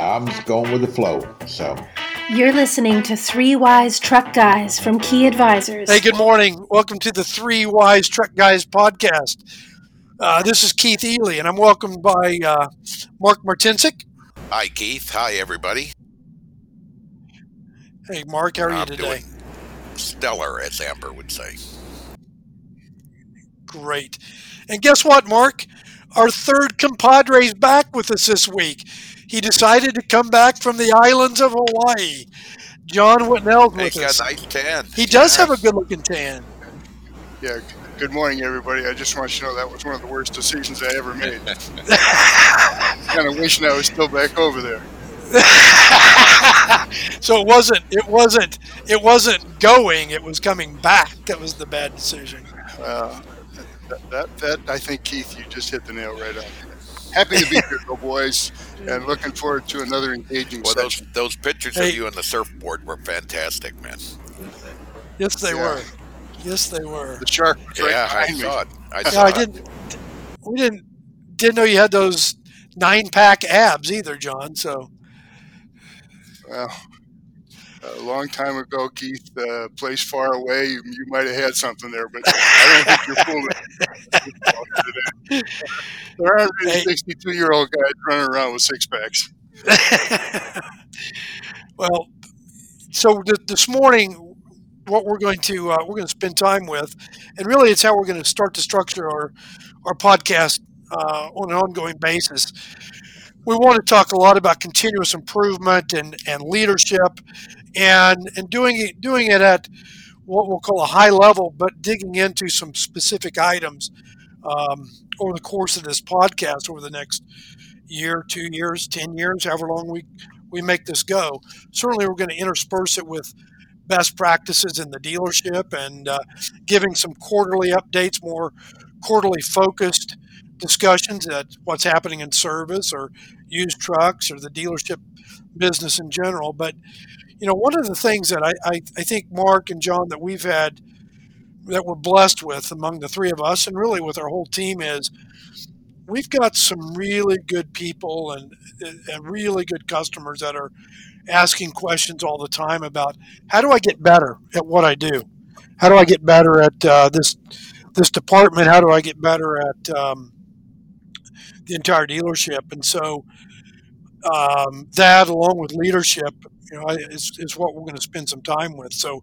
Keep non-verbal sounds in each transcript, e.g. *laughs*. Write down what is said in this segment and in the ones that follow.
I'm just going with the flow. So. You're listening to Three Wise Truck Guys from Key Advisors. Hey, good morning. Welcome to the Three Wise Truck Guys podcast. Uh, this is Keith Ely, and I'm welcomed by uh, Mark Martinsik. Hi, Keith. Hi, everybody. Hey, Mark, how are I'm you today? doing stellar, as Amber would say. Great. And guess what, Mark? Our third compadre is back with us this week. He decided to come back from the islands of Hawaii. John Whitnell's with He's got us. a nice tan. He does Yes. have a good looking tan. Yeah, good morning, everybody. I just want you to know that was one of the worst decisions I ever made. *laughs* kind of wishing I was still back over there. *laughs* so it wasn't it wasn't it wasn't going, it was coming back. That was the bad decision. Uh, that, that, that, I think, Keith, you just hit the nail right on. Happy to be here, though, boys, and looking forward to another engaging Well, those session. those pictures Hey. of you on the surfboard were fantastic, man. Yes they Yeah. were. Yes they were. The shark was right Yeah, I behind me. saw it. I Yeah, saw I didn't we didn't didn't know you had those nine pack abs either, John. So Well, a long time ago, Keith, uh, place far away, you, you might have had something there, but I don't think you're fooling. There aren't Hey. 62 year old guys running around with six packs. *laughs* well, so th- this morning, what we're going to uh, we're going to spend time with, and really, it's how we're going to start to structure our our podcast uh, on an ongoing basis. We want to talk a lot about continuous improvement and, and leadership, and and doing it doing it at what we'll call a high level, but digging into some specific items um, over the course of this podcast over the next year, two years, ten years, however long we we make this go. Certainly, we're going to intersperse it with best practices in the dealership and uh, giving some quarterly updates, more quarterly focused discussions at what's happening in service or used trucks or the dealership business in general. But you know, one of the things that I, I, I think Mark and John that we've had that we're blessed with among the three of us and really with our whole team is we've got some really good people and, and really good customers that are asking questions all the time about how do I get better at what I do? How do I get better at uh, this this department? How do I get better at um, the entire dealership? And so um, that, along with leadership, you know, is, is what we're going to spend some time with. So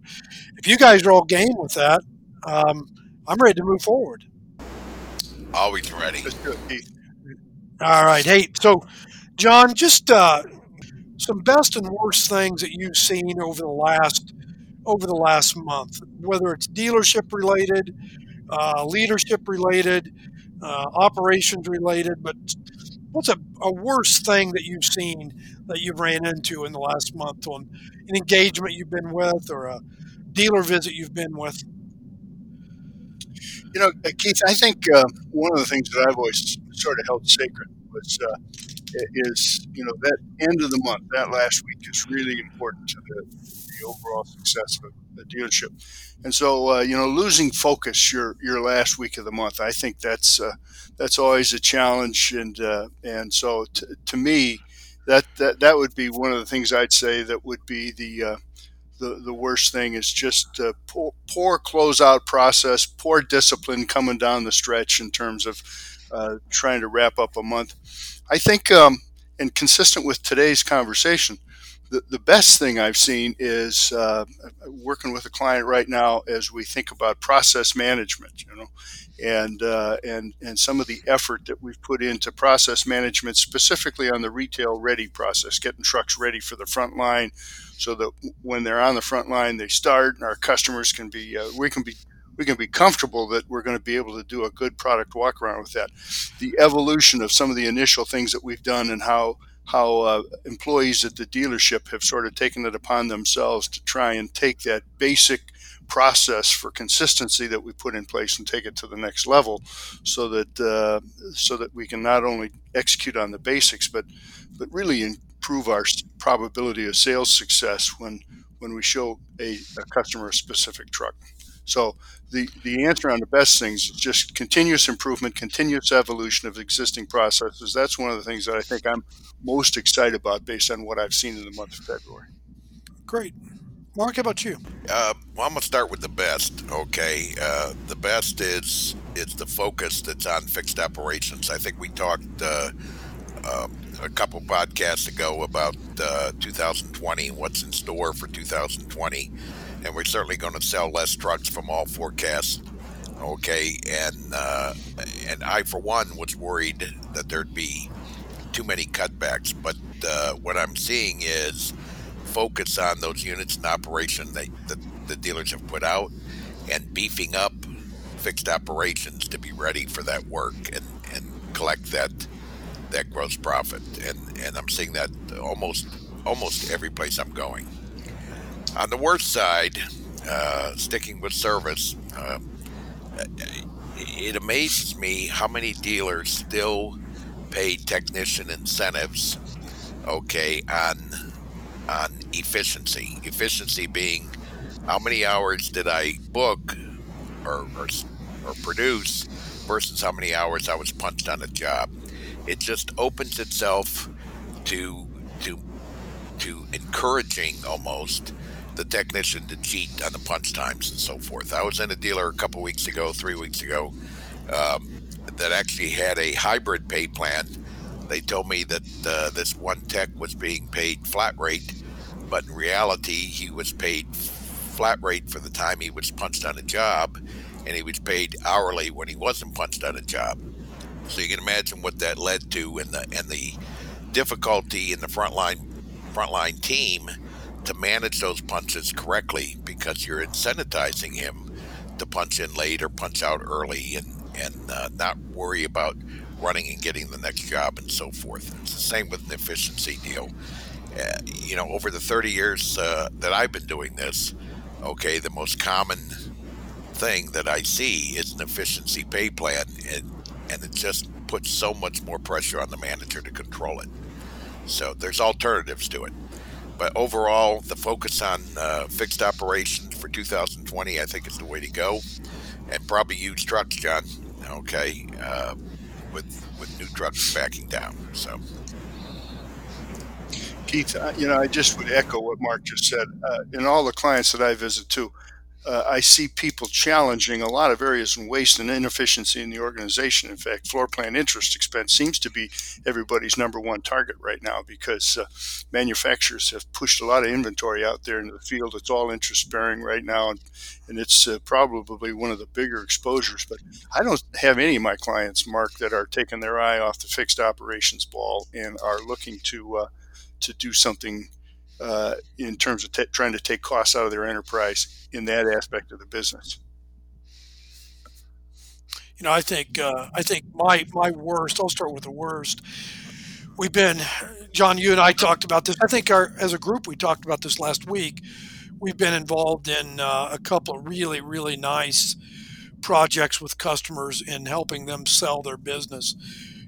if you guys are all game with that, um, I'm ready to move forward. Always ready. Let's do it, Keith. All right. Hey, so John, just uh, some best and worst things that you've seen over the last over the last month, whether it's dealership related, uh, leadership related, uh, operations related. But what's a, a worst thing that you've seen that you've ran into in the last month on an engagement you've been with or a dealer visit you've been with? You know, Keith, I think uh, one of the things that I've always sort of held sacred was uh, is you know that end of the month, that last week is really important to the, the overall success of the dealership. And so, uh, you know, losing focus your your last week of the month, I think that's uh, that's always a challenge. And uh, and so, t- to me, that, that that would be one of the things I'd say that would be the uh, the, the worst thing is just uh, poor, poor closeout process, poor discipline coming down the stretch in terms of uh, trying to wrap up a month. I think, um, and consistent with today's conversation, the, the best thing I've seen is uh, working with a client right now as we think about process management, you know, and uh, and and some of the effort that we've put into process management, specifically on the retail ready process, getting trucks ready for the front line, so that when they're on the front line, they start, and our customers can be, uh, we can be. We can be comfortable that we're going to be able to do a good product walk around with that. The evolution of some of the initial things that we've done and how how uh, employees at the dealership have sort of taken it upon themselves to try and take that basic process for consistency that we put in place and take it to the next level, so that uh, so that we can not only execute on the basics, but but really improve our probability of sales success when when we show a, a customer a specific truck. So the the answer on the best things is just continuous improvement, continuous evolution of existing processes. That's one of the things that I think I'm most excited about based on what I've seen in the month of February. Great. Mark, how about you? Uh, well, I'm gonna start with the best. Okay, uh, the best is is the focus that's on fixed operations. I think we talked uh, uh a couple podcasts ago about uh, 2020, what's in store for 2020, and we're certainly going to sell less trucks from all forecasts. Okay, and uh, and I for one was worried that there'd be too many cutbacks, but what I'm seeing is focus on those units in operation that, that the dealers have put out and beefing up fixed operations to be ready for that work and, and collect that that gross profit and and I'm seeing that almost almost every place I'm going. On the worst side, uh, sticking with service, uh, it amazes me how many dealers still pay technician incentives, okay, on on efficiency. Efficiency being how many hours did I book or, or, or produce versus how many hours I was punched on a job. It just opens itself to to to encouraging almost the technician to cheat on the punch times and so forth. I was in a dealer a couple weeks ago, three weeks ago, um, that actually had a hybrid pay plan they told me that uh, this one tech was being paid flat rate, but in reality, he was paid flat rate for the time he was punched on a job, and he was paid hourly when he wasn't punched on a job. So you can imagine what that led to, and the and the difficulty in the frontline frontline team to manage those punches correctly because you're incentivizing him to punch in late or punch out early and and uh, not worry about running and getting the next job and so forth. It's the same with an efficiency deal. Uh, you know, over the 30 years uh, that I've been doing this, okay, the most common thing that I see is an efficiency pay plan, and and it just puts so much more pressure on the manager to control it. So there's alternatives to it. But overall, the focus on uh, fixed operations for 2020, I think, is the way to go. And probably use trucks, John. Okay. Uh, with with new trucks backing down. So, Keith, you know, I just would echo what Mark just said. Uh, in all the clients that I visit too, uh, I see people challenging a lot of areas in waste and inefficiency in the organization. In fact, floor plan interest expense seems to be everybody's number one target right now because uh, manufacturers have pushed a lot of inventory out there into the field. It's all interest bearing right now, and, and it's uh, probably one of the bigger exposures. But I don't have any of my clients, Mark, that are taking their eye off the fixed operations ball and are looking to uh, to do something uh, in terms of t- trying to take costs out of their enterprise in that aspect of the business. You know, I think uh, I think my my worst. I'll start with the worst. We've been, John. You and I talked about this. I think our as a group we talked about this last week. We've been involved in uh, a couple of really really nice projects with customers in helping them sell their business.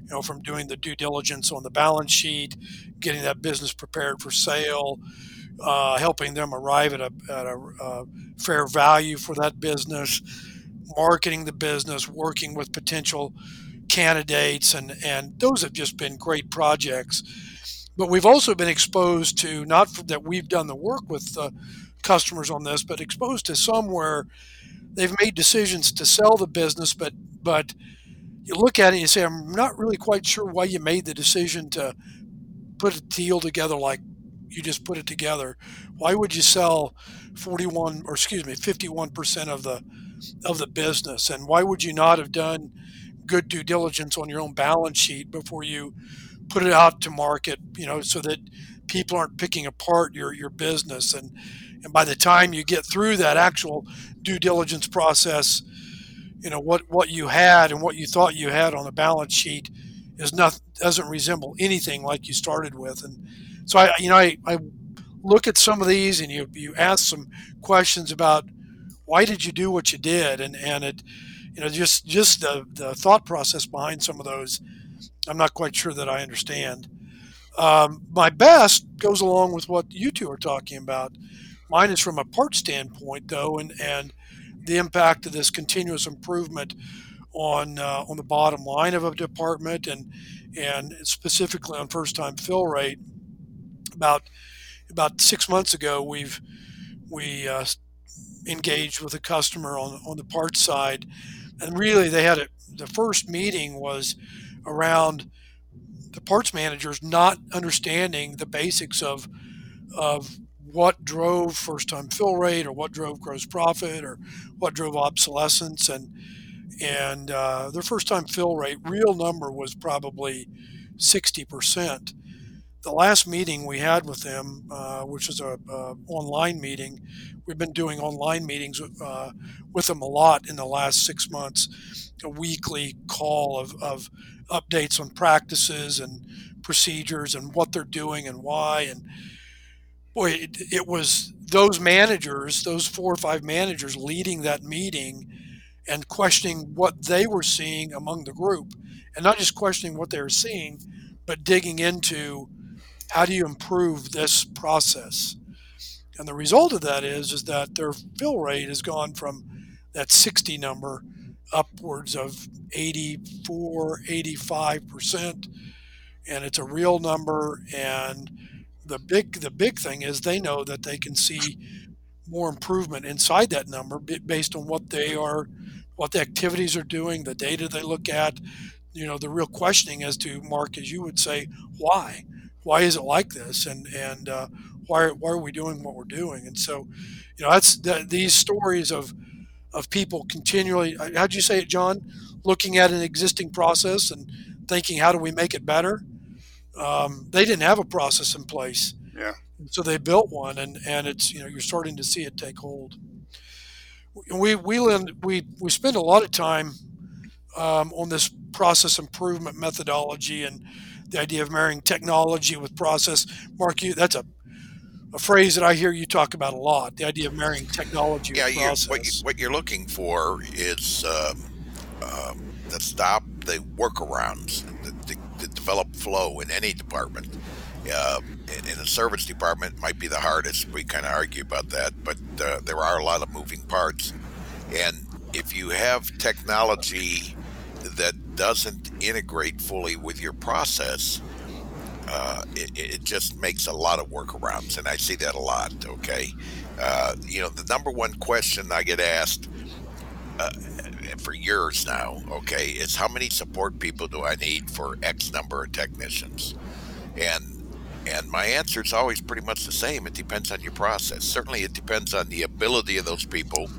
You know, from doing the due diligence on the balance sheet, getting that business prepared for sale, uh, helping them arrive at a, at a uh, fair value for that business, marketing the business, working with potential candidates, and, and those have just been great projects. But we've also been exposed to, not that we've done the work with uh, customers on this, but exposed to some where they've made decisions to sell the business, but but you look at it and say, I'm not really quite sure why you made the decision to put a deal together like you just put it together, why would you sell 41 or excuse me 51% of the of the business? And why would you not have done good due diligence on your own balance sheet before you put it out to market, you know, so that people aren't picking apart your your business? And and by the time you get through that actual due diligence process, you know what what you had and what you thought you had on the balance sheet is not doesn't resemble anything like you started with. And so I, you know, I, I look at some of these and you you ask some questions about why did you do what you did, and and it, you know, just just the the thought process behind some of those, I'm not quite sure that I understand. Um, my best goes along with what you two are talking about. Mine is from a part standpoint, though, and and the impact of this continuous improvement on uh, on the bottom line of a department and and specifically on first time fill rate. About about six months ago, we've we uh, engaged with a customer on on the parts side, and really they had it. The first meeting was around the parts managers not understanding the basics of of what drove first time fill rate or what drove gross profit or what drove obsolescence and and uh, their first time fill rate real number was probably 60% the last meeting we had with them uh, which was a, a, online meeting we've been doing online meetings uh, with them a lot in the last six months a weekly call of, of updates on practices and procedures and what they're doing and why and boy, it, it, was those managers, those four or five managers leading that meeting and questioning what they were seeing among the group. And not just questioning what they were seeing, but digging into how do you improve this process. And the result of that is, is that their fill rate has gone from that 60 number upwards of 84, 85%. And it's a real number. And the big the big thing is they know that they can see more improvement inside that number based on what they are what the activities are doing the data they look at. You know the real questioning as to mark as you would say why? Why is it like this? And and uh, why, why are we doing what we're doing? And so you know that's the, these stories of of people continually uh, how'd you say it john? Looking at an existing process and thinking how do we make it better um, they didn't have a process in place. Yeah. So they built one, and and it's you know you're starting to see it take hold. We we we we spend a lot of time um, on this process improvement methodology and the idea of marrying technology with process. Mark, you that's a a phrase that I hear you talk about a lot. The idea of marrying technology yeah, with process. What, you, what you're looking for is um, um, the stop the workarounds, the, the to develop flow in any department. Uh, in, a service department, might be the hardest. We kind of argue about that, but uh, there are a lot of moving parts. And if you have technology that doesn't integrate fully with your process, uh, it, it, just makes a lot of workarounds, and I see that a lot. Okay, uh, you know the number one question I get asked uh, for years now, okay, is how many support people do I need for X number of technicians? And and my answer is always pretty much the same. It depends on your process. Certainly, it depends on the ability of those people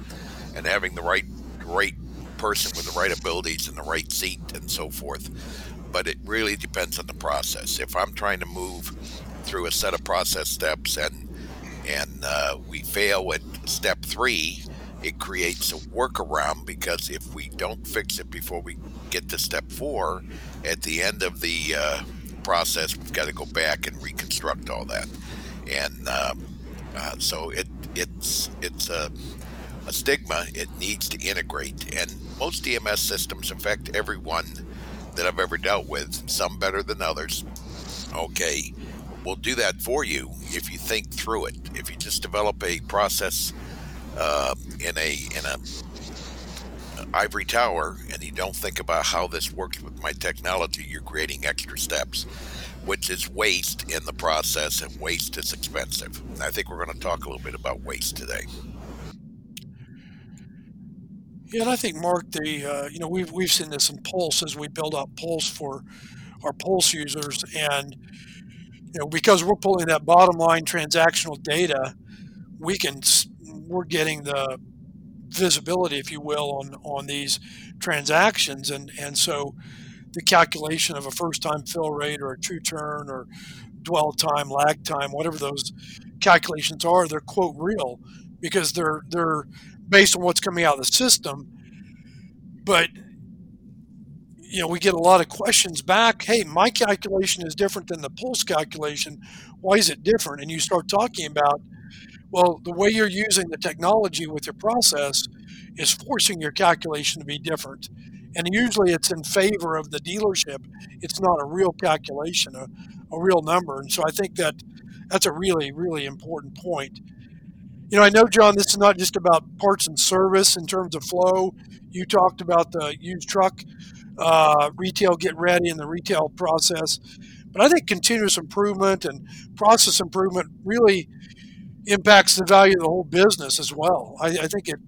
and having the right right person with the right abilities and the right seat and so forth. But it really depends on the process. If I'm trying to move through a set of process steps and and uh, we fail at step three, it creates a workaround because if we don't fix it before we get to step four, at the end of the uh, process, we've got to go back and reconstruct all that. And um, uh, so it it's it's a, a stigma. It needs to integrate, and most DMS systems, in fact, every that I've ever dealt with, some better than others. Okay, we'll do that for you if you think through it. If you just develop a process uh, in a in a ivory tower and you don't think about how this works with my technology, you're creating extra steps, which is waste in the process, and waste is expensive. And I think we're going to talk a little bit about waste today. Yeah, and I think Mark, the uh, you know we've we've seen this in Pulse as we build out Pulse for our Pulse users, and you know because we're pulling that bottom line transactional data, we can we're getting the visibility, if you will, on on these transactions, and and so the calculation of a first time fill rate or a true turn or dwell time, lag time, whatever those calculations are, they're quote real because they're they're based on what's coming out of the system. But you know, we get a lot of questions back. Hey, my calculation is different than the pulse calculation. Why is it different? And you start talking about well, the way you're using the technology with your process is forcing your calculation to be different. And usually it's in favor of the dealership. It's not a real calculation, a, a real number. And so I think that that's a really, really important point. you know, I know, John, this is not just about parts and service in terms of flow. You talked about the used truck uh, retail get ready and the retail process, but I think continuous improvement and process improvement really impacts the value of the whole business as well. I, I think it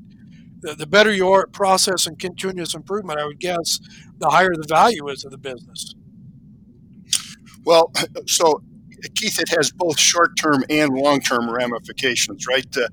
the, the better you are at process and continuous improvement, I would guess, the higher the value is of the business. Well, *clears throat* so Keith, it has both short-term and long-term ramifications, right? Uh,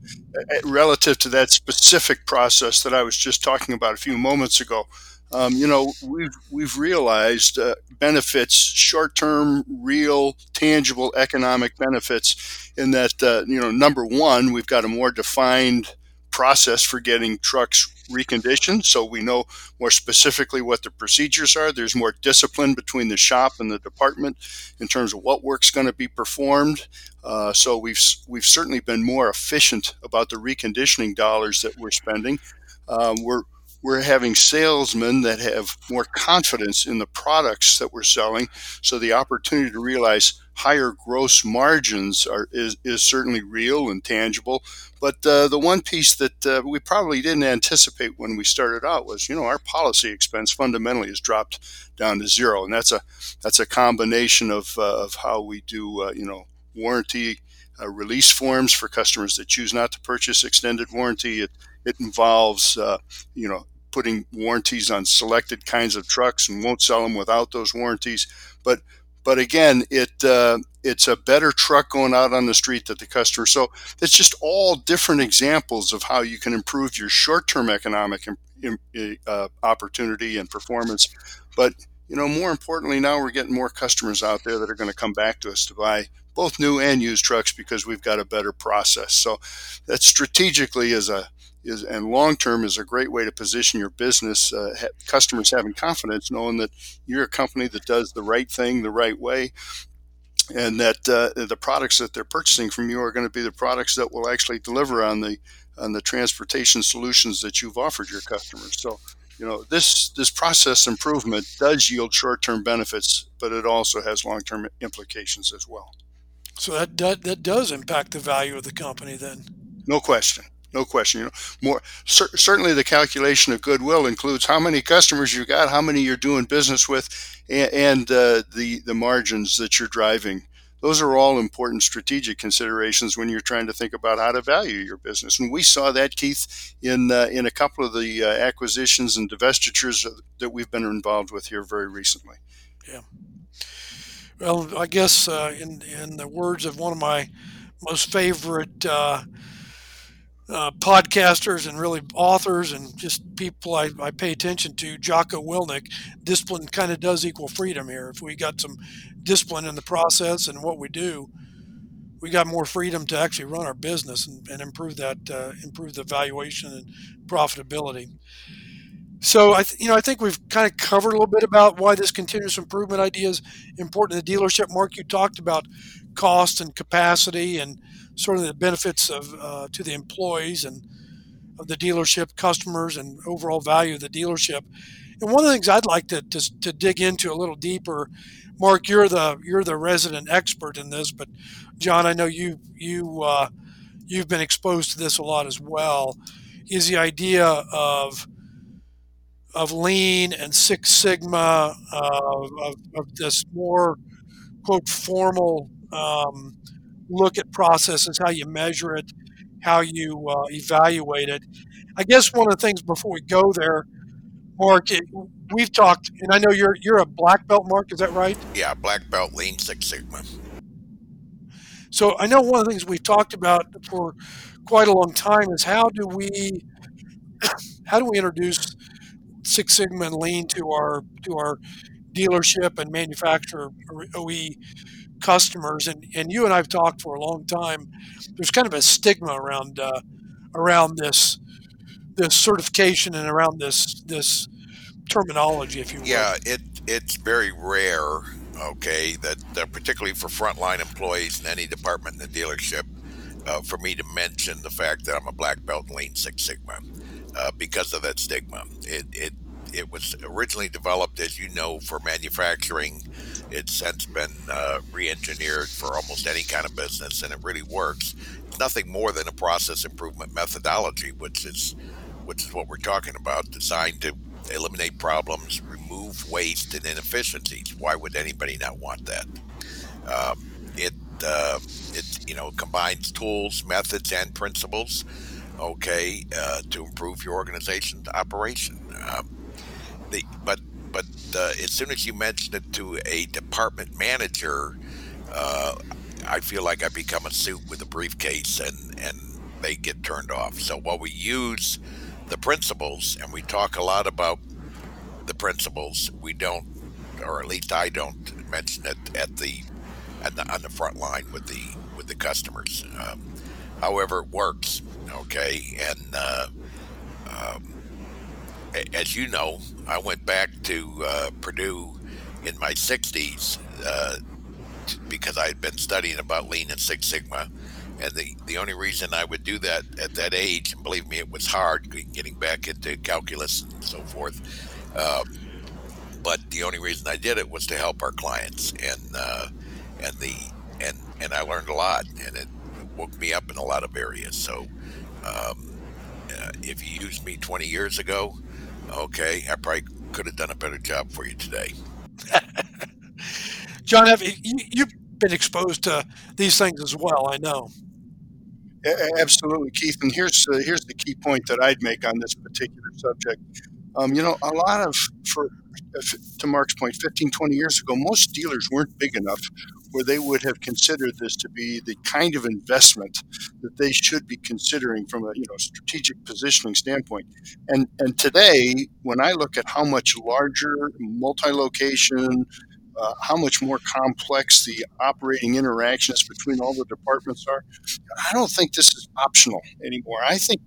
relative to that specific process that I was just talking about a few moments ago. Um, you know, we've we've realized uh, benefits, short-term, real, tangible economic benefits. In that, uh, you know, number one, we've got a more defined process for getting trucks reconditioned so we know more specifically what the procedures are there's more discipline between the shop and the department in terms of what work's going to be performed uh, so we've we've certainly been more efficient about the reconditioning dollars that we're spending um, we're we're having salesmen that have more confidence in the products that we're selling. So the opportunity to realize higher gross margins are is, is certainly real and tangible. But uh, the one piece that uh, we probably didn't anticipate when we started out was, you know, our policy expense fundamentally has dropped down to zero, and that's a that's a combination of uh, of how we do, uh, you know, warranty uh, release forms for customers that choose not to purchase extended warranty. It it involves, uh, you know, putting warranties on selected kinds of trucks and won't sell them without those warranties, but but again, it uh, it's a better truck going out on the street that the customer. So it's just all different examples of how you can improve your short-term economic uh, opportunity and performance. But you know, more importantly, now we're getting more customers out there that are going to come back to us to buy both new and used trucks because we've got a better process. So that strategically is a is and long term is a great way to position your business. Uh, customers having confidence, knowing that you're a company that does the right thing the right way, and that uh, the products that they're purchasing from you are going to be the products that will actually deliver on the on the transportation solutions that you've offered your customers. So. You know this this process improvement does yield short term benefits, but it also has long term implications as well. So that, that that does impact the value of the company, then. No question no question. You know, more cer- certainly the calculation of goodwill includes how many customers you got, how many you're doing business with, and, and uh, the the margins that you're driving. Those are all important strategic considerations when you're trying to think about how to value your business. And we saw that, Keith, in uh, in a couple of the uh, acquisitions and divestitures that we've been involved with here very recently. Yeah. Well, I guess uh, in in the words of one of my most favorite uh, podcasters and really authors and just people I, I pay attention to, Jocko Willink, discipline kind of does equal freedom here. If we got some discipline in the process and what we do, we got more freedom to actually run our business and, and improve that, uh, improve the valuation and profitability. So I, th- you know, I think we've kind of covered a little bit about why this continuous improvement idea is important to the dealership. Mark, you talked about cost and capacity and sort of the benefits of uh, to the employees and of the dealership, customers, and overall value of the dealership. And one of the things I'd like to, to, to dig into a little deeper, Mark, you're the you're the resident expert in this, but John, I know you you uh, you've been exposed to this a lot as well. Is the idea of of lean and Six Sigma, uh, of, of, this more quote formal um, look at processes, how you measure it, how you uh, evaluate it. I guess one of the things before we go there, Mark, it, we've talked, and I know you're you're a black belt, Mark. Is that right? Yeah, black belt, Lean Six Sigma. So I know one of the things we've talked about for quite a long time is how do we *coughs* how do we introduce Six Sigma and Lean to our to our dealership and manufacturer OE customers, and, and you and I've talked for a long time. There's kind of a stigma around uh, around this this certification and around this this terminology, if you will. Yeah, it it's very rare. Okay, that uh, particularly for frontline employees in any department in the dealership, uh, for me to mention the fact that I'm a black belt in Lean Six Sigma uh, because of that stigma. It, it it was originally developed, as you know, for manufacturing. It's since been uh, re-engineered for almost any kind of business, and it really works. It's nothing more than a process improvement methodology, which is which is what we're talking about, designed to eliminate problems, remove waste and inefficiencies. Why would anybody not want that? Um, it uh, it you know combines tools, methods, and principles. Okay, uh, to improve your organization's operation. Um, the, but but uh, as soon as you mention it to a department manager, uh, I feel like I become a suit with a briefcase, and and they get turned off. So while we use the principles and we talk a lot about the principles, we don't, or at least I don't mention it at the, at the on the front line with the with the customers. Um, however, it works. Okay, and uh, um, as you know, I went back to uh, Purdue in my 60s uh, because I had been studying about Lean and Six Sigma. And the, the only reason I would do that at that age, and believe me, it was hard getting back into calculus and so forth. Um, but the only reason I did it was to help our clients, and uh, and the and and I learned a lot, and it woke me up in a lot of areas. So, um, uh, if you used me 20 years ago, okay, I probably could have done a better job for you today. *laughs* John, have you, you've been exposed to these things as well? I know. Absolutely, Keith. And here's uh, here's the key point that I'd make on this particular subject. Um, you know, a lot of for to Mark's point, 15, 20 years ago, most dealers weren't big enough where they would have considered this to be the kind of investment that they should be considering from a you know strategic positioning standpoint. And and today, when I look at how much larger, multi-location, uh, how much more complex the operating interactions between all the departments are, I don't think this is optional anymore. I think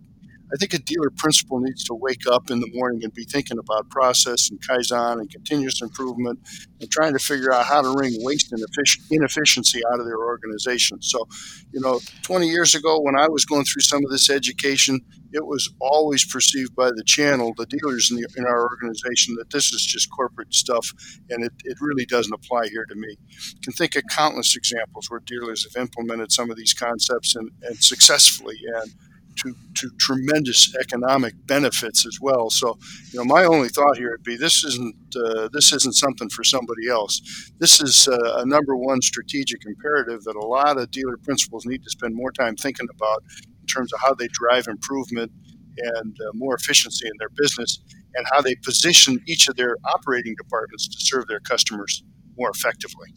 I think a dealer principal needs to wake up in the morning and be thinking about process and kaizen and continuous improvement and trying to figure out how to wring waste and inefficiency out of their organization. So, you know, 20 years ago when I was going through some of this education, it was always perceived by the channel, the dealers in, the, in our organization, that this is just corporate stuff and it, it really doesn't apply here to me. You can think of countless examples where dealers have implemented some of these concepts and, and successfully. And to, to tremendous economic benefits as well. So, you know, my only thought here would be this isn't uh, this isn't something for somebody else. This is uh, a number one strategic imperative that a lot of dealer principals need to spend more time thinking about in terms of how they drive improvement and uh, more efficiency in their business and how they position each of their operating departments to serve their customers more effectively.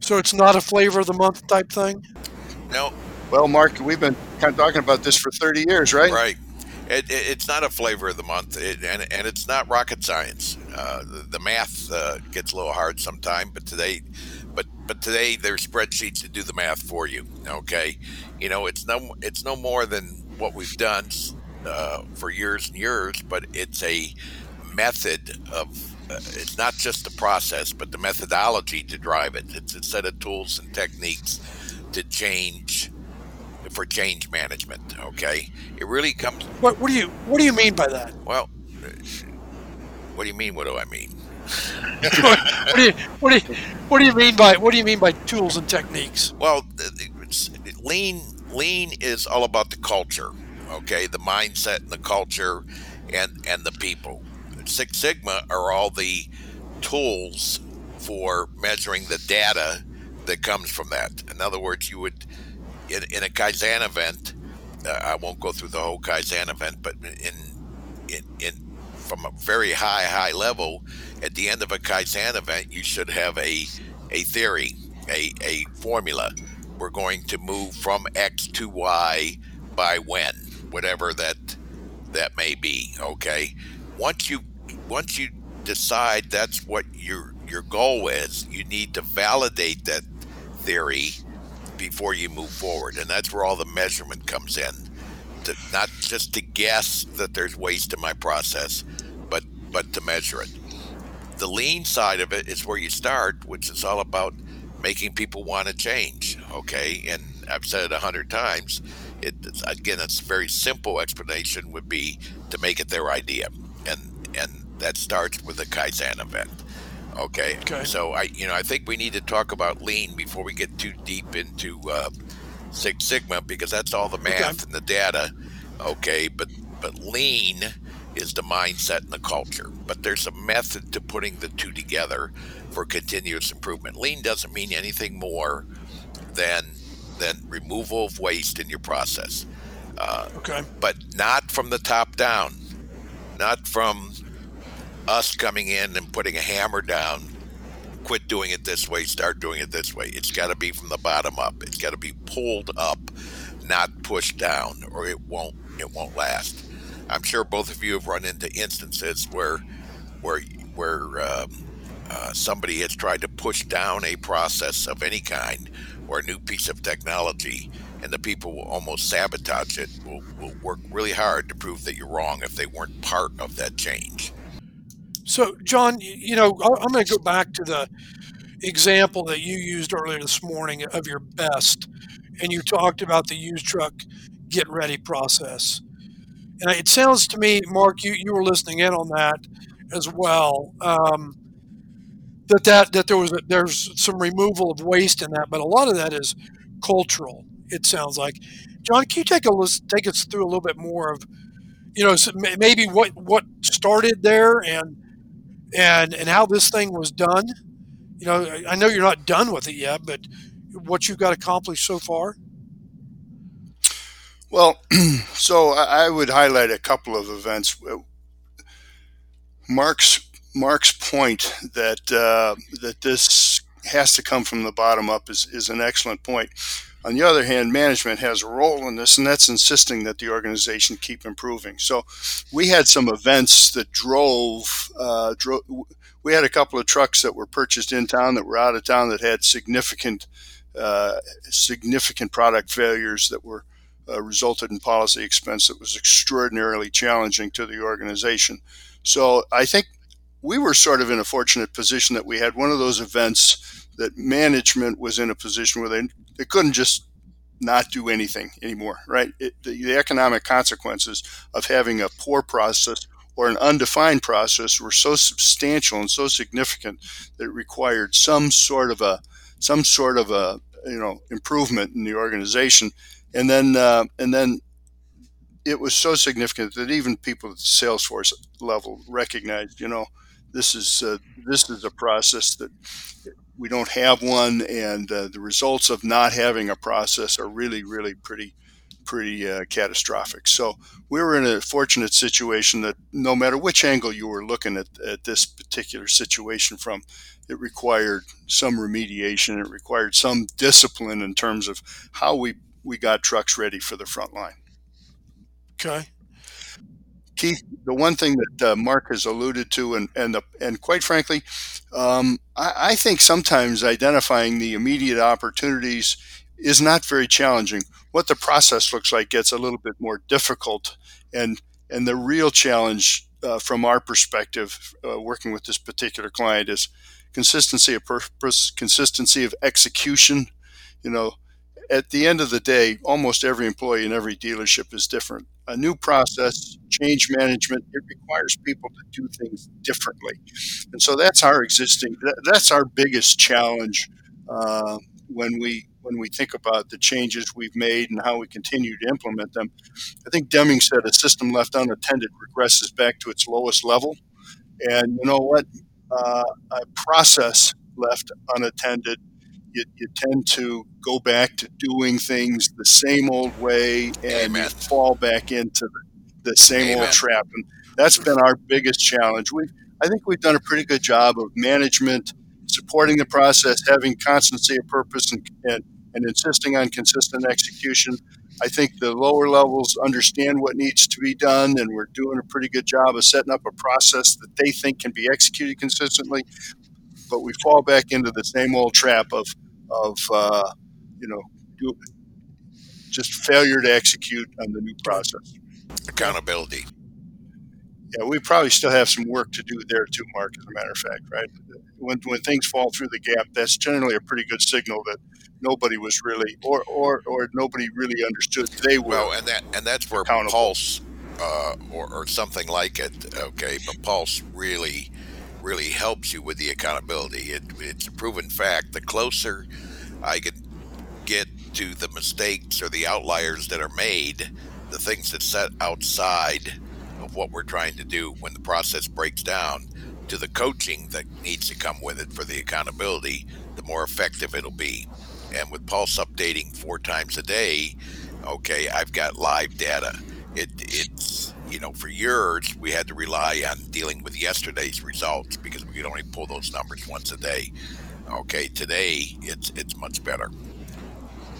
So it's not a flavor of the month type thing? No, well, Mark, we've been kind of talking about this for 30 years, right? Right. It, it, it's not a flavor of the month, it, and, and it's not rocket science. Uh, the, the, math uh, gets a little hard sometimes, but today, but but today there's spreadsheets to do the math for you. Okay, you know it's no it's no more than what we've done uh, for years and years, but it's a method of uh, it's not just the process, but the methodology to drive it. It's a set of tools and techniques to change for change management. Okay, it really comes. What, what do you What do you mean by that? Well, what do you mean? What do I mean? *laughs* what, do you, what, do you, what do you mean by what do you mean by tools and techniques? Well, lean lean is all about the culture. Okay, the mindset and the culture, and and the people. Six Sigma are all the tools for measuring the data that comes from that. In other words, you would in, in a Kaizen event, uh, I won't go through the whole Kaizen event, but in, in, in from a very high, high level, at the end of a Kaizen event, you should have a, a theory, a, a formula. We're going to move from X to Y by when, whatever that that may be. Okay. Once you once you decide that's what your your goal is, you need to validate that theory before you move forward. And that's where all the measurement comes in. To, not just to guess that there's waste in my process, but but to measure it. The lean side of it is where you start, which is all about making people want to change. Okay, and I've said it a hundred times. It again, it's a very simple explanation would be to make it their idea, and and that starts with a Kaizen event. Okay. Okay. So I, you know, I think we need to talk about lean before we get too deep into uh, Six Sigma because that's all the math Okay. and the data. Okay, but but lean is the mindset and the culture. But there's a method to putting the two together for continuous improvement. Lean doesn't mean anything more than than removal of waste in your process, Okay. but not from the top down, not from us coming in and putting a hammer down. Quit doing it this way. Start doing it this way. It's got to be from the bottom up. It's got to be pulled up, not pushed down, or it won't. It won't last. I'm sure both of you have run into instances where, where, where um, uh, somebody has tried to push down a process of any kind or a new piece of technology, and the people will almost sabotage it. Will, will work really hard to prove that you're wrong if they weren't part of that change. So, John, you know, I'm going to go back to the example that you used earlier this morning of your best, and you talked about the used truck get ready process. And it sounds to me, Mark, you, you were listening in on that as well. Um, that, that that there was a, there's some removal of waste in that, but a lot of that is cultural. It sounds like. John, can you take a list, take us through a little bit more of, you know, maybe what what started there and and and how this thing was done. You know, I- know you're not done with it yet, but what you've got accomplished so far. Well, *clears throat* so I I would highlight a couple of events. Mark's Mark's point that uh, that this has to come from the bottom up is, is an excellent point. On the other hand, management has a role in this, and that's insisting that the organization keep improving. So, we had some events that drove. Uh, drove we had a couple of trucks that were purchased in town that were out of town that had significant uh, significant product failures that were uh, resulted in policy expense that was extraordinarily challenging to the organization. So I think we were sort of in a fortunate position that we had one of those events that management was in a position where they, they couldn't just not do anything anymore, right? It, the, the economic consequences of having a poor process or an undefined process were so substantial and so significant that it required some sort of a some sort of a you know improvement in the organization and then uh, and then it was so significant that even people at the Salesforce level recognized, you know, this is uh, this is a process that we don't have one, and uh, the results of not having a process are really, really pretty pretty uh, catastrophic. So we were in a fortunate situation that no matter which angle you were looking at, at this particular situation from, it required some remediation. It required some discipline in terms of how we we got trucks ready for the front line. Okay. Keith, the one thing that uh, Mark has alluded to, and and the, and quite frankly, um, I, I think sometimes identifying the immediate opportunities is not very challenging. What the process looks like gets a little bit more difficult, and and the real challenge uh, from our perspective, uh, working with this particular client, is consistency of purpose, consistency of execution. You know, at the end of the day, almost every employee in every dealership is different. A new process, change management, it requires people to do things differently, and so that's our existing. That's our biggest challenge uh, when we when we think about the changes we've made and how we continue to implement them. I think Deming said a system left unattended regresses back to its lowest level, and you know what? Uh, a process left unattended you, you, tend to go back to doing things the same old way and fall back into the, the same Amen. old trap. And that's been our biggest challenge. We, I think we've done a pretty good job of management, supporting the process, having constancy of purpose, and, and, and insisting on consistent execution. I think the lower levels understand what needs to be done, and we're doing a pretty good job of setting up a process that they think can be executed consistently but we fall back into the same old trap of of uh, you know do, just failure to execute on the new process. Accountability. Yeah, we probably still have some work to do there too, Mark. As a matter of fact, right? When when things fall through the gap, that's generally a pretty good signal that nobody was really, or or or nobody really understood they were. Well, and that and that's where. Pulse uh, or, or something like it. Okay, but Pulse really, really helps you with the accountability. It, it's a proven fact. The closer I can get to the mistakes or the outliers that are made, the things that set outside of what we're trying to do when the process breaks down, to the coaching that needs to come with it for the accountability, the more effective it'll be. And with Pulse updating four times a day, okay, I've got live data. It, it's you know for years we had to rely on dealing with yesterday's results because we could only pull those numbers once a day. Okay, today it's it's much better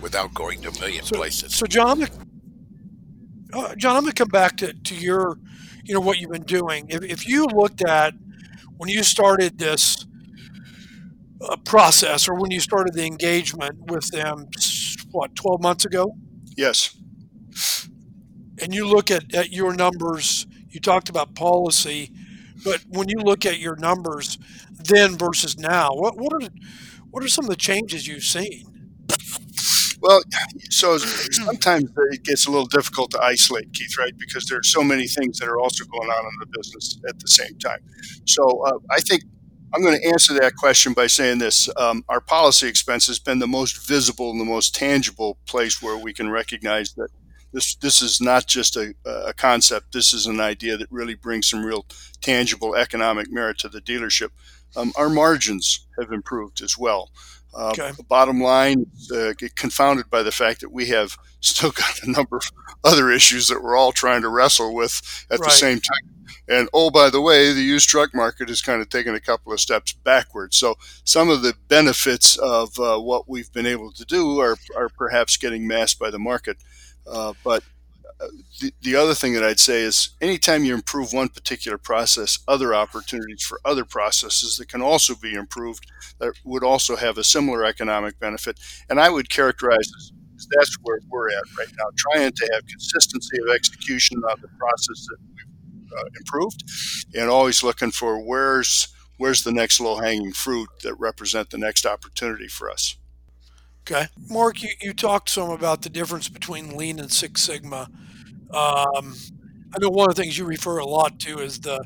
without going to a million So, places. so John, I'm gonna- uh, John, I'm going to come back to, to your, you know, what you've been doing. If, if you looked at when you started this uh, process or when you started the engagement with them, what, 12 months ago, Yes. And you look at, at your numbers, you talked about policy, but when you look at your numbers then versus now, what, what are what are some of the changes you've seen? Well, so sometimes it gets a little difficult to isolate, Keith, right? Because there are so many things that are also going on in the business at the same time. So uh, I think I'm going to answer that question by saying this: um, Our policy expense has been the most visible and the most tangible place where we can recognize that this this is not just a, a concept. This is an idea that really brings some real tangible economic merit to the dealership. Um, our margins have improved as well. Uh, Okay. Bottom line, uh, get confounded by the fact that we have *laughs* still got a number of other issues that we're all trying to wrestle with at Right. the same time. And oh, by the way, the used truck market has kind of taken a couple of steps backwards. So some of the benefits of uh, what we've been able to do are, are perhaps getting masked by the market. Uh, but uh, the, the other thing that I'd say is anytime you improve one particular process, other opportunities for other processes that can also be improved that would also have a similar economic benefit. And I would characterize that's where we're at right now, trying to have consistency of execution on the process that we've uh, improved, and always looking for where's where's the next low hanging fruit that represent the next opportunity for us. Okay. Mark, you, you talked some about the difference between Lean and Six Sigma. Um, I know one of the things you refer a lot to is the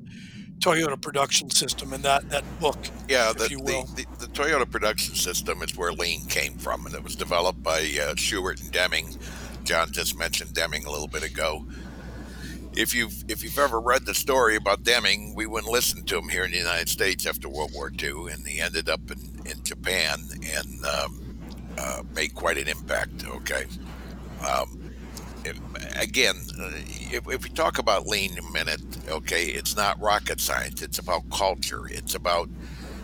Toyota production system and that, that book. Yeah, if the, you the, the, the Toyota production system is where Lean came from, and it was developed by uh, Shewhart and Deming. John just mentioned Deming a little bit ago. If you've if you've ever read the story about Deming, we wouldn't listen to him here in the United States after World War II, and he ended up in, in Japan and um, uh, made quite an impact. Okay, um, if, again, uh, if, if we talk about lean a minute, okay, it's not rocket science. It's about culture. It's about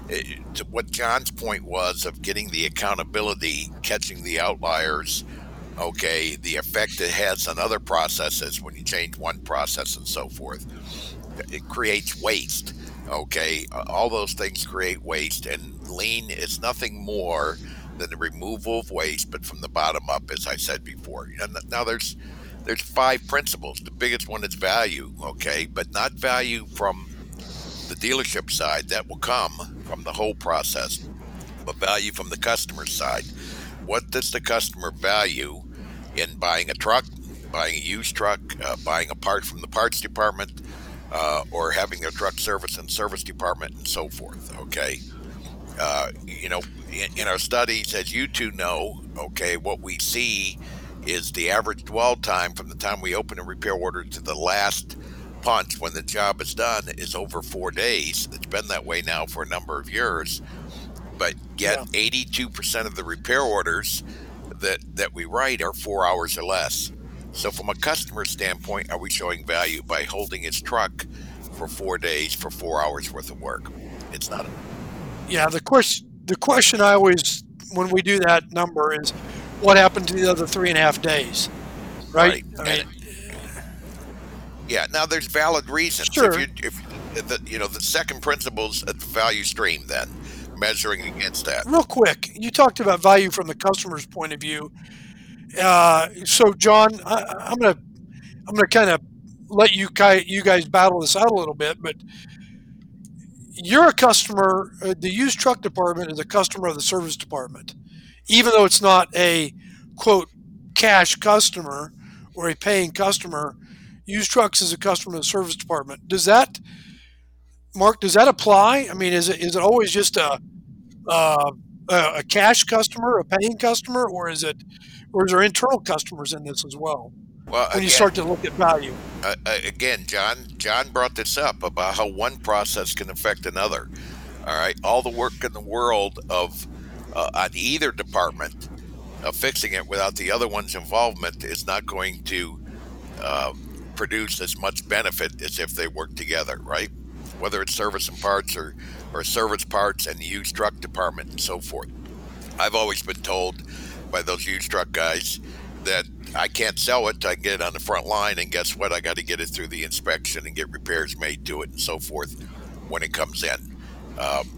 it, to what John's point was of getting the accountability, catching the outliers. Okay, the effect it has on other processes when you change one process and so forth. It creates waste. Okay, all those things create waste, and lean is nothing more than the removal of waste, but from the bottom up, as I said before. Now there's there's five principles. The biggest one is value, okay, but not value from the dealership side. That will come from the whole process, but value from the customer side. What does the customer value in buying a truck, buying a used truck, uh, buying a part from the parts department, uh, or having their truck service and service department, and so forth? Okay. Uh, you know, in, in our studies, as you two know, okay, what we see is the average dwell time from the time we open a repair order to the last punch when the job is done is over four days. It's been that way now for a number of years. But yet, Yeah. 82% of the repair orders that, that we write are four hours or less. So, from a customer standpoint, are we showing value by holding his truck for four days for four hours worth of work? It's not. Yeah, the question the question I always when we do that number is what happened to the other three and a half days, right? I mean, yeah. Now, there's valid reasons. Sure. If you, if the, you know, the second principle is a value stream, then measuring against that. real quick, you talked about value from the customer's point of view. Uh, so, John, I, I'm gonna I'm gonna kind of let you guys you guys battle this out a little bit, but you're a customer. Uh, the used truck department is a customer of the service department, even though it's not a quote cash customer or a paying customer. used trucks as a customer of the service department. Does that, Mark? Does that apply? I mean, is it is it always just a uh, a cash customer, a paying customer, or is it, or is there internal customers in this as well? Well, when again, you start to look at value. Uh, again, John, John brought this up about how one process can affect another. All right, all the work in the world of uh, on either department of fixing it without the other one's involvement is not going to uh, produce as much benefit as if they work together, right? Whether it's service and parts or, or service parts and the used truck department and so forth. I've always been told by those used truck guys that I can't sell it. I get it on the front line, and guess what? I got to get it through the inspection and get repairs made to it and so forth when it comes in. Um,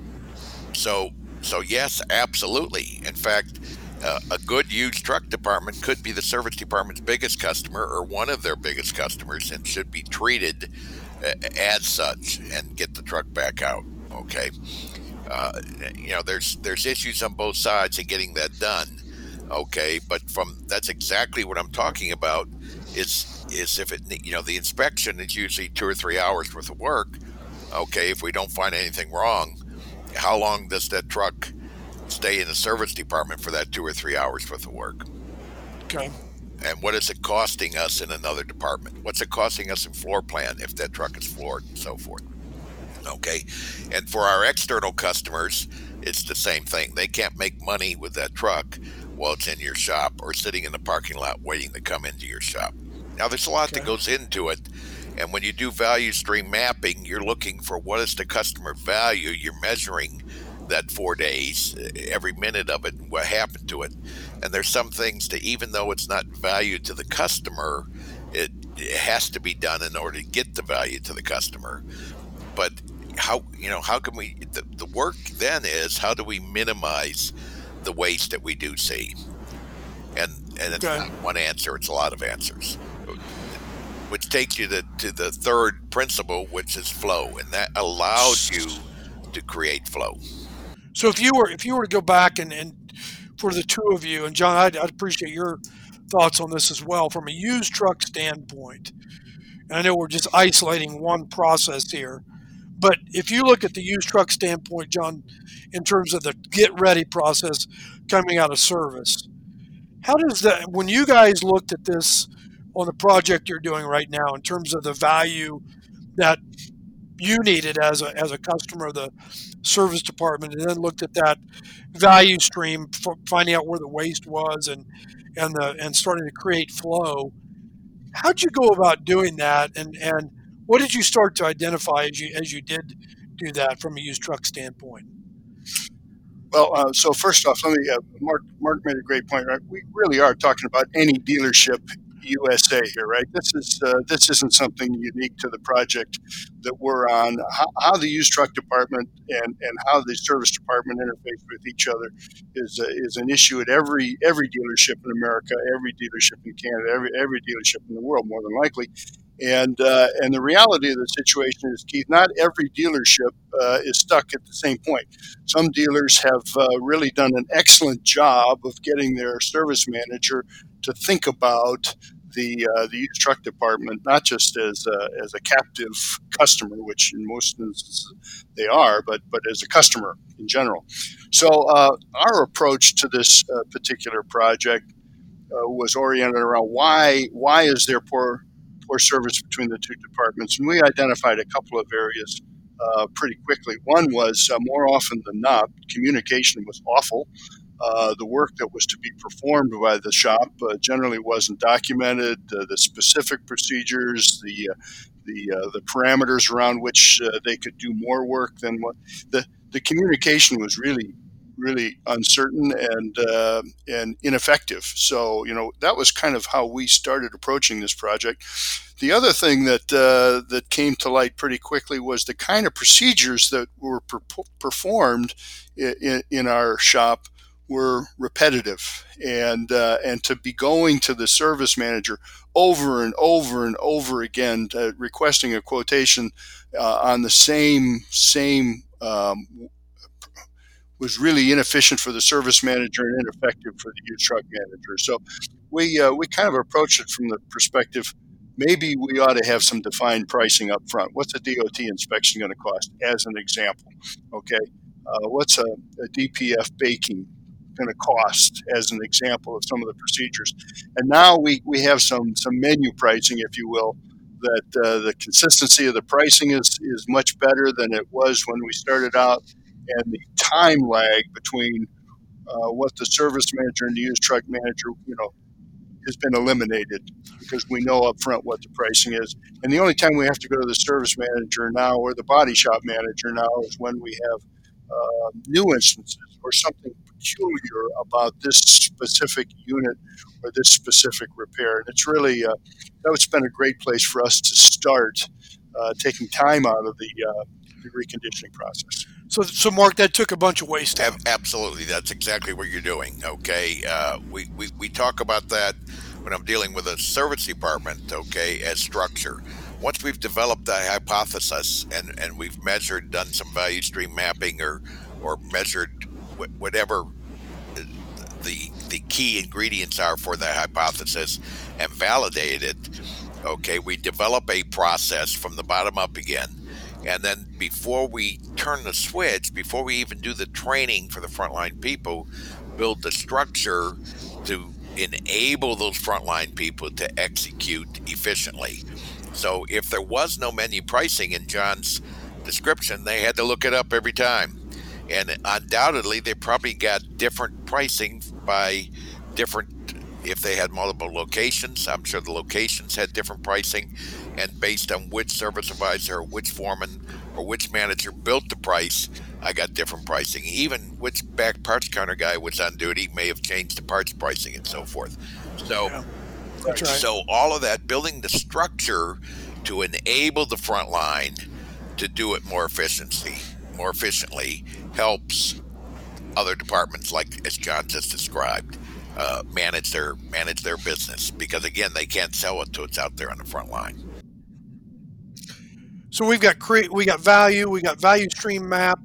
so, so yes, absolutely. In fact, uh, a good used truck department could be the service department's biggest customer or one of their biggest customers, and should be treated uh, as such and get the truck back out. Okay. Uh, you know, there's there's issues on both sides in getting that done okay but from that's exactly what i'm talking about. Is is if it you know the inspection is usually two or three hours worth of work okay if we don't find anything wrong how long does that truck stay in the service department for that two or three hours worth of work? Okay. And what is it costing us in another department? What's it costing us in floor plan if that truck is floored and so forth? Okay and for our external customers it's the same thing. They can't make money with that truck while it's in your shop or sitting in the parking lot waiting to come into your shop. Now, there's a lot okay. that goes into it. And when you do value stream mapping, you're looking for what is the customer value. You're measuring that four days, eh, every minute of it, what happened to it. And there's some things that, even though it's not value to the customer, it, it has to be done in order to get the value to the customer. But how you know how can we the, the work then is how do we minimize the waste that we do see. And and it's okay. not one answer; it's a lot of answers, which takes you to, to the third principle, which is flow, and that allows you to create flow. So if you were if you were to go back and, and for the two of you, and John, I'd, I'd appreciate your thoughts on this as well from a used truck standpoint. And I know we're just isolating one process here, but if you look at the used truck standpoint, John, in terms of the get ready process coming out of service. How does that, when you guys looked at this on the project you're doing right now, in terms of the value that you needed as a, as a customer of the service department, and then looked at that value stream, finding out where the waste was and and the and starting to create flow. How'd you go about doing that, and and what did you start to identify as you as you did do that from a used truck standpoint? Well, uh, so first off, let me. Uh, Mark Mark made a great point. Right, we really are talking about any dealership USA here, right? This is uh, this isn't something unique to the project that we're on. How, how, the used truck department and, and how the service department interface with each other is uh, is an issue at every every dealership in America, every dealership in Canada, every every dealership in the world, more than likely. And uh, and the reality of the situation is, Keith, not every dealership uh, is stuck at the same point. Some dealers have uh, really done an excellent job of getting their service manager to think about the uh, the used truck department not just as a, as a captive customer, which in most instances they are, but but as a customer in general. So uh, our approach to this uh, particular project uh, was oriented around why why is there poor poor service between the two departments, and we identified a couple of areas. Uh, pretty quickly. One was uh, more often than not, communication was awful. Uh, the work that was to be performed by the shop uh, generally wasn't documented. Uh, the specific procedures, the uh, the uh, the parameters around which they could do more work than what the the communication was really really uncertain and and ineffective. So you know that was kind of how we started approaching this project. The other thing that that came to light pretty quickly was the kind of procedures that were per- performed in, in, our shop were repetitive, and uh, and to be going to the service manager over and over and over again, uh, requesting a quotation uh, on the same same. Um, was really inefficient for the service manager and ineffective for the used truck manager. So we uh, we kind of approached it from the perspective maybe we ought to have some defined pricing up front. What's a DOT inspection going to cost, as an example? Okay, uh, what's a, a, DPF baking going to cost, as an example of some of the procedures? And now we, we have some some menu pricing, if you will, that uh, the consistency of the pricing is is much better than it was when we started out, and the time lag between uh, what the service manager and the used truck manager, you know, has been eliminated because we know up front what the pricing is. And the only time we have to go to the service manager now or the body shop manager now is when we have uh, new instances or something peculiar about this specific unit or this specific repair. And it's really, uh, that would been a great place for us to start uh, taking time out of the, uh, the reconditioning process. So, so Mark, that took a bunch of waste. Absolutely, that's exactly what you're doing. Okay, uh, we, we we talk about that when I'm dealing with a service department. Okay, as structure. Once we've developed a hypothesis and, and we've measured, done some value stream mapping, or or measured whatever the the key ingredients are for the hypothesis and validated it. Okay, we develop a process from the bottom up again and then before we turn the switch, before we even do the training for the frontline people, build the structure to enable those frontline people to execute efficiently. So if there was no menu pricing in John's description, they had to look it up every time. And undoubtedly, they probably got different pricing by different, if they had multiple locations. I'm sure the locations had different pricing and based on which service advisor or which foreman or which manager built the price, I got different pricing. Even which back parts counter guy was on duty may have changed the parts pricing and so forth. So, yeah, right. so all of that building the structure to enable the front line to do it more efficiently, more efficiently helps other departments like as John just described. Uh, manage their manage their business because again they can't sell it to it's out there on the front line. So we've got create, we got value, we got value stream map.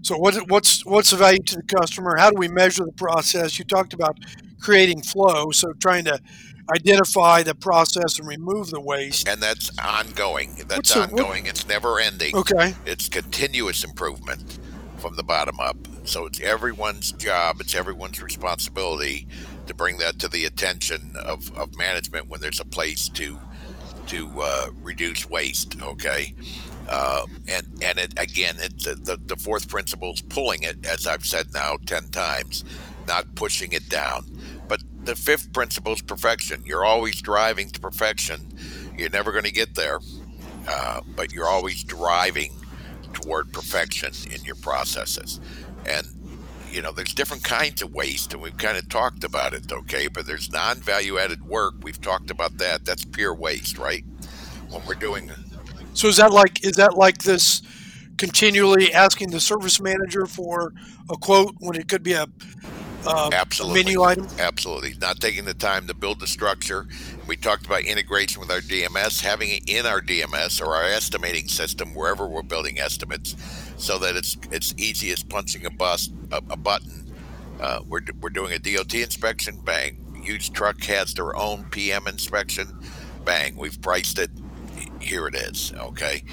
So what, what's what's the value to the customer? How do we measure the process? You talked about creating flow, so trying to identify the process and remove the waste. And that's ongoing. That's What's ongoing. what? It's never ending. Okay. It's continuous improvement from the bottom up. So it's everyone's job, it's everyone's responsibility to bring that to the attention of, of management when there's a place to to uh, reduce waste. Okay, uh, and and it again, it, the the fourth principle is pulling it, as I've said now ten times, not pushing it down. But the fifth principle is perfection. You're always driving to perfection. You're never going to get there, uh, but you're always driving toward perfection in your processes. And you know, there's different kinds of waste, and we've kind of talked about it, okay? But there's non value added work. We've talked about that. That's pure waste, right? When we're doing. So is that like is that like this continually asking the service manager for a quote when it could be a uh, Absolutely. menu item? Absolutely. Not taking the time to build the structure. We talked about integration with our DMS, having it in our DMS or our estimating system wherever we're building estimates so that it's it's easy as punching a bus a, a button. Uh, we're, we're doing a DOT inspection, bang. Huge truck has their own PM inspection, bang. We've priced it. Here it is. Okay.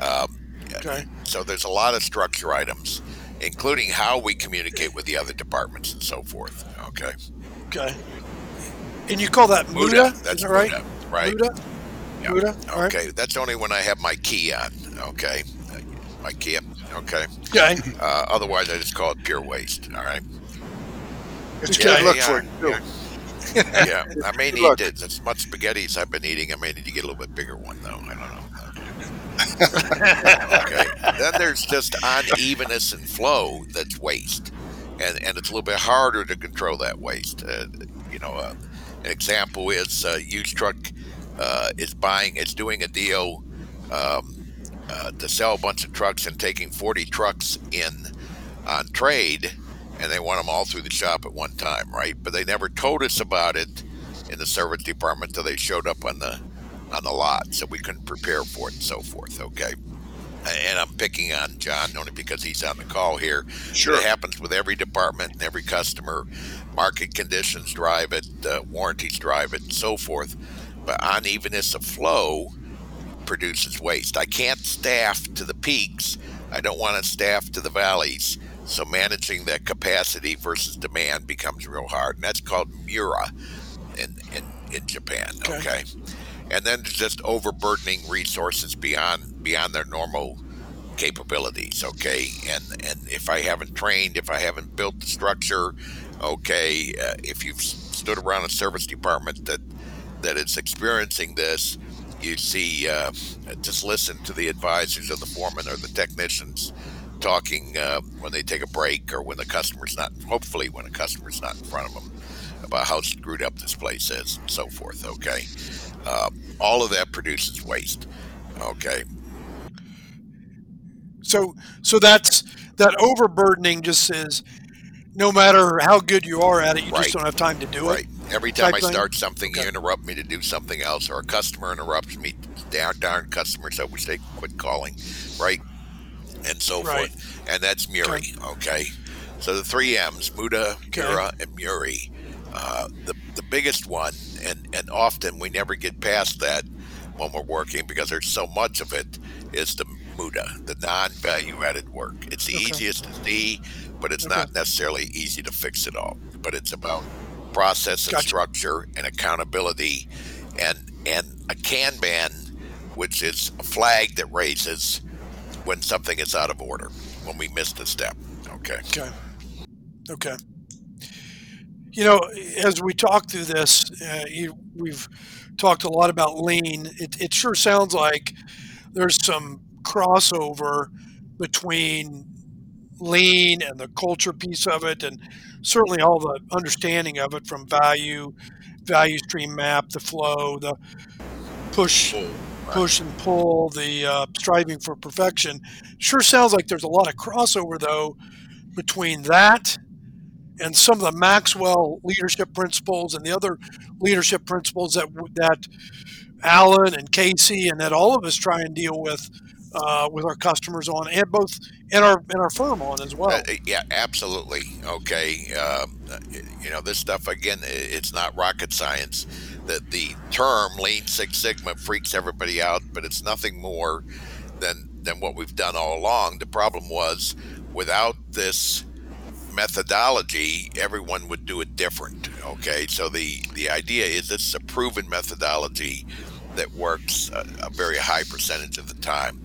Um, okay. So there's a lot of structure items, including how we communicate with the other departments and so forth. Okay. Okay. And you call that Muda? Muda. That's that right. Muda, right. Muda. Yep. Muda. okay. Right. That's only when I have my key on. Okay. My key. Okay. Okay. Uh, otherwise, I just call it pure waste. All right. It's okay. good look yeah, for it too. Yeah. yeah. I *laughs* may need to, as much spaghetti as I've been eating. I may need to get a little bit bigger one though. I don't know. Okay. Then there's just unevenness and flow that's waste, and and it's a little bit harder to control that waste. Uh, you know, uh, an example is uh, used truck uh, is buying, it's doing a deal. Um, uh, to sell a bunch of trucks and taking 40 trucks in on trade, and they want them all through the shop at one time, right? But they never told us about it in the service department until they showed up on the on the lot, so we couldn't prepare for it and so forth. Okay. And I'm picking on John only because he's on the call here. Sure. It happens with every department and every customer. Market conditions drive it, uh, warranties drive it, and so forth. but unevenness of flow produces waste. I can't staff to the peaks. I don't want to staff to the valleys. So managing that capacity versus demand becomes real hard, and that's called Mura in in, in Japan. Okay. okay, and then just overburdening resources beyond beyond their normal capabilities. Okay, and and if I haven't trained, if I haven't built the structure, okay, uh, if you've stood around a service department that that is experiencing this, you see, uh, just listen to the advisors of the foreman or the technicians talking uh, when they take a break or when the customer's not, hopefully, when a customer's not in front of them about how screwed up this place is and so forth. Okay. Uh, all of that produces waste. Okay. So, so that's that overburdening just says no matter how good you are at it, you right. just don't have time to do right. it. Every time I start something, okay. you interrupt me to do something else, or a customer interrupts me. Darn, darn customers, I wish they quit calling, right? And so right. forth. And that's Muri, okay. okay? So the three M's, Muda, okay. Mura, and Muri. Uh, the, the biggest one, and, and often we never get past that when we're working because there's so much of it, is the Muda, the non value added work. It's the okay. easiest to see, but it's okay. not necessarily easy to fix it all. But it's about process and gotcha. structure and accountability and and a Kanban, which is a flag that raises when something is out of order, when we missed a step. Okay. Okay. Okay. You know, as we talk through this, uh, you, we've talked a lot about lean. It, it sure sounds like there's some crossover between lean and the culture piece of it, and certainly all the understanding of it from value, value stream map, the flow, the push, push and pull, the uh, striving for perfection. Sure sounds like there's a lot of crossover though between that and some of the Maxwell leadership principles and the other leadership principles that that Alan and Casey and that all of us try and deal with uh, with our customers on, and both in our in our firm on as well. Uh, yeah, absolutely. Okay, um, you know this stuff again. It's not rocket science. That the term Lean Six Sigma freaks everybody out, but it's nothing more than than what we've done all along. The problem was without this methodology, everyone would do it different. Okay, so the the idea is it's a proven methodology that works a, a very high percentage of the time.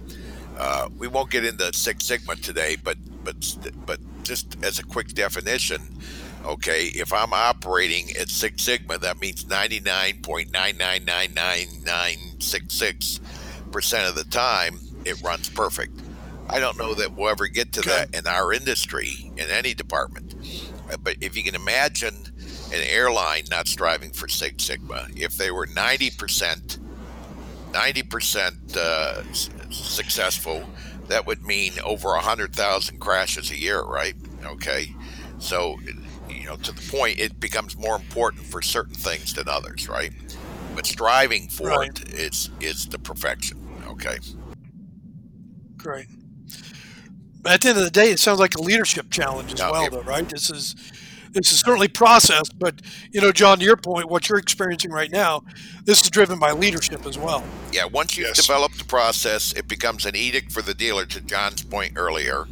Uh, we won't get into Six Sigma today, but but but just as a quick definition, okay, if I'm operating at Six Sigma, that means 99.9999966 percent of the time it runs perfect. I don't know that we'll ever get to okay. that in our industry in any department. But if you can imagine an airline not striving for Six Sigma, if they were 90 percent 90% uh, successful, that would mean over 100,000 crashes a year, right? Okay. So, you know, to the point, it becomes more important for certain things than others, right? But striving for right. it is, is the perfection. Okay. Great. At the end of the day, it sounds like a leadership challenge as well, though, right? This is this is certainly processed, but you know, John, to your point, what you're experiencing right now, this is driven by leadership as well. Yeah, once you've yes. developed the process, it becomes an edict for the dealer. To John's point earlier,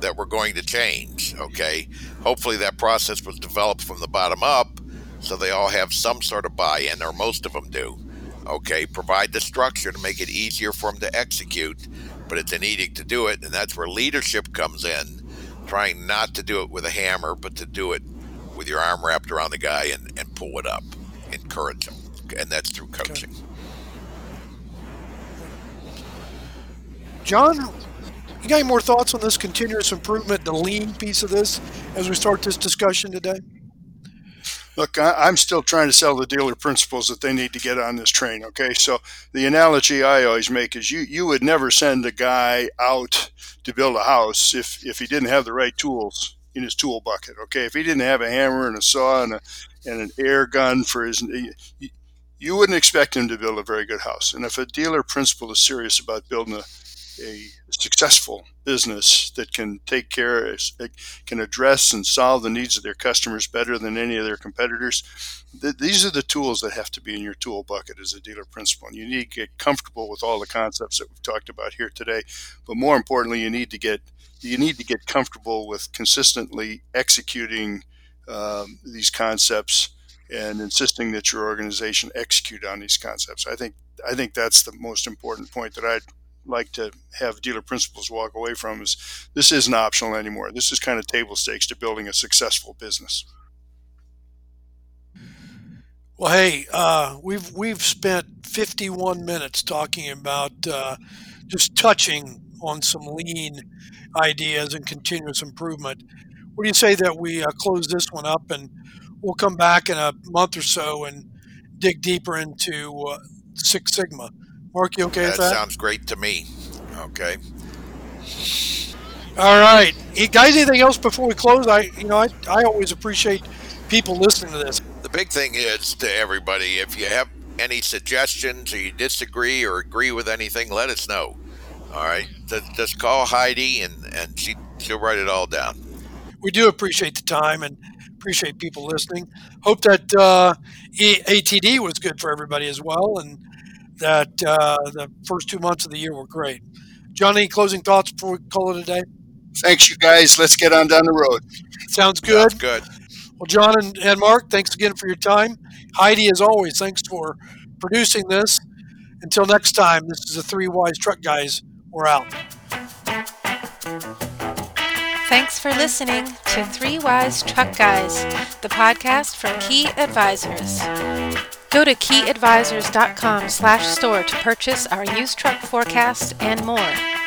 that we're going to change. Okay, hopefully that process was developed from the bottom up, so they all have some sort of buy-in, or most of them do. Okay, provide the structure to make it easier for them to execute, but it's an edict to do it, and that's where leadership comes in, trying not to do it with a hammer, but to do it with your arm wrapped around the guy and, and pull it up, encourage him, and that's through coaching. Okay. John, you got any more thoughts on this continuous improvement, the lean piece of this, as we start this discussion today? Look, I, am still trying to sell the dealer principals that they need to get on this train. Okay, so the analogy I always make is you you would never send a guy out to build a house if if he didn't have the right tools in his tool bucket. Okay, if he didn't have a hammer and a saw and, a, and an air gun for his, you wouldn't expect him to build a very good house. And if a dealer principal is serious about building a a successful business that can take care, can address and solve the needs of their customers better than any of their competitors. these are the tools that have to be in your tool bucket as a dealer principal. And you need to get comfortable with all the concepts that we've talked about here today. But more importantly, you need to get you need to get comfortable with consistently executing um, these concepts and insisting that your organization execute on these concepts. I think I think that's the most important point that I'd like to have dealer principals walk away from is this isn't optional anymore. This is kind of table stakes to building a successful business. Well, hey, uh, we've we've spent 51 minutes talking about uh, just touching on some lean ideas and continuous improvement. What do you say that we uh, close this one up and we'll come back in a month or so and dig deeper into uh, Six Sigma? Mark, you okay that with that? sounds great to me. Okay. All right, hey, guys. Anything else before we close? I, you know, I, I always appreciate people listening to this. The big thing is to everybody: if you have any suggestions, or you disagree or agree with anything, let us know. All right, just call Heidi, and and she she'll write it all down. We do appreciate the time and appreciate people listening. Hope that uh, ATD was good for everybody as well, and that uh, the first two months of the year were great. Johnny, closing thoughts before we call it a day? Thanks, you guys. Let's get on down the road. Sounds good. Sounds good. Well, John and, and Mark, thanks again for your time. Heidi, as always, thanks for producing this. Until next time, this is the Three Wise Truck Guys. We're out. Thanks for listening to Three Wise Truck Guys, the podcast from Key Advisors. Go to keyadvisors.com slash store to purchase our used truck forecast and more.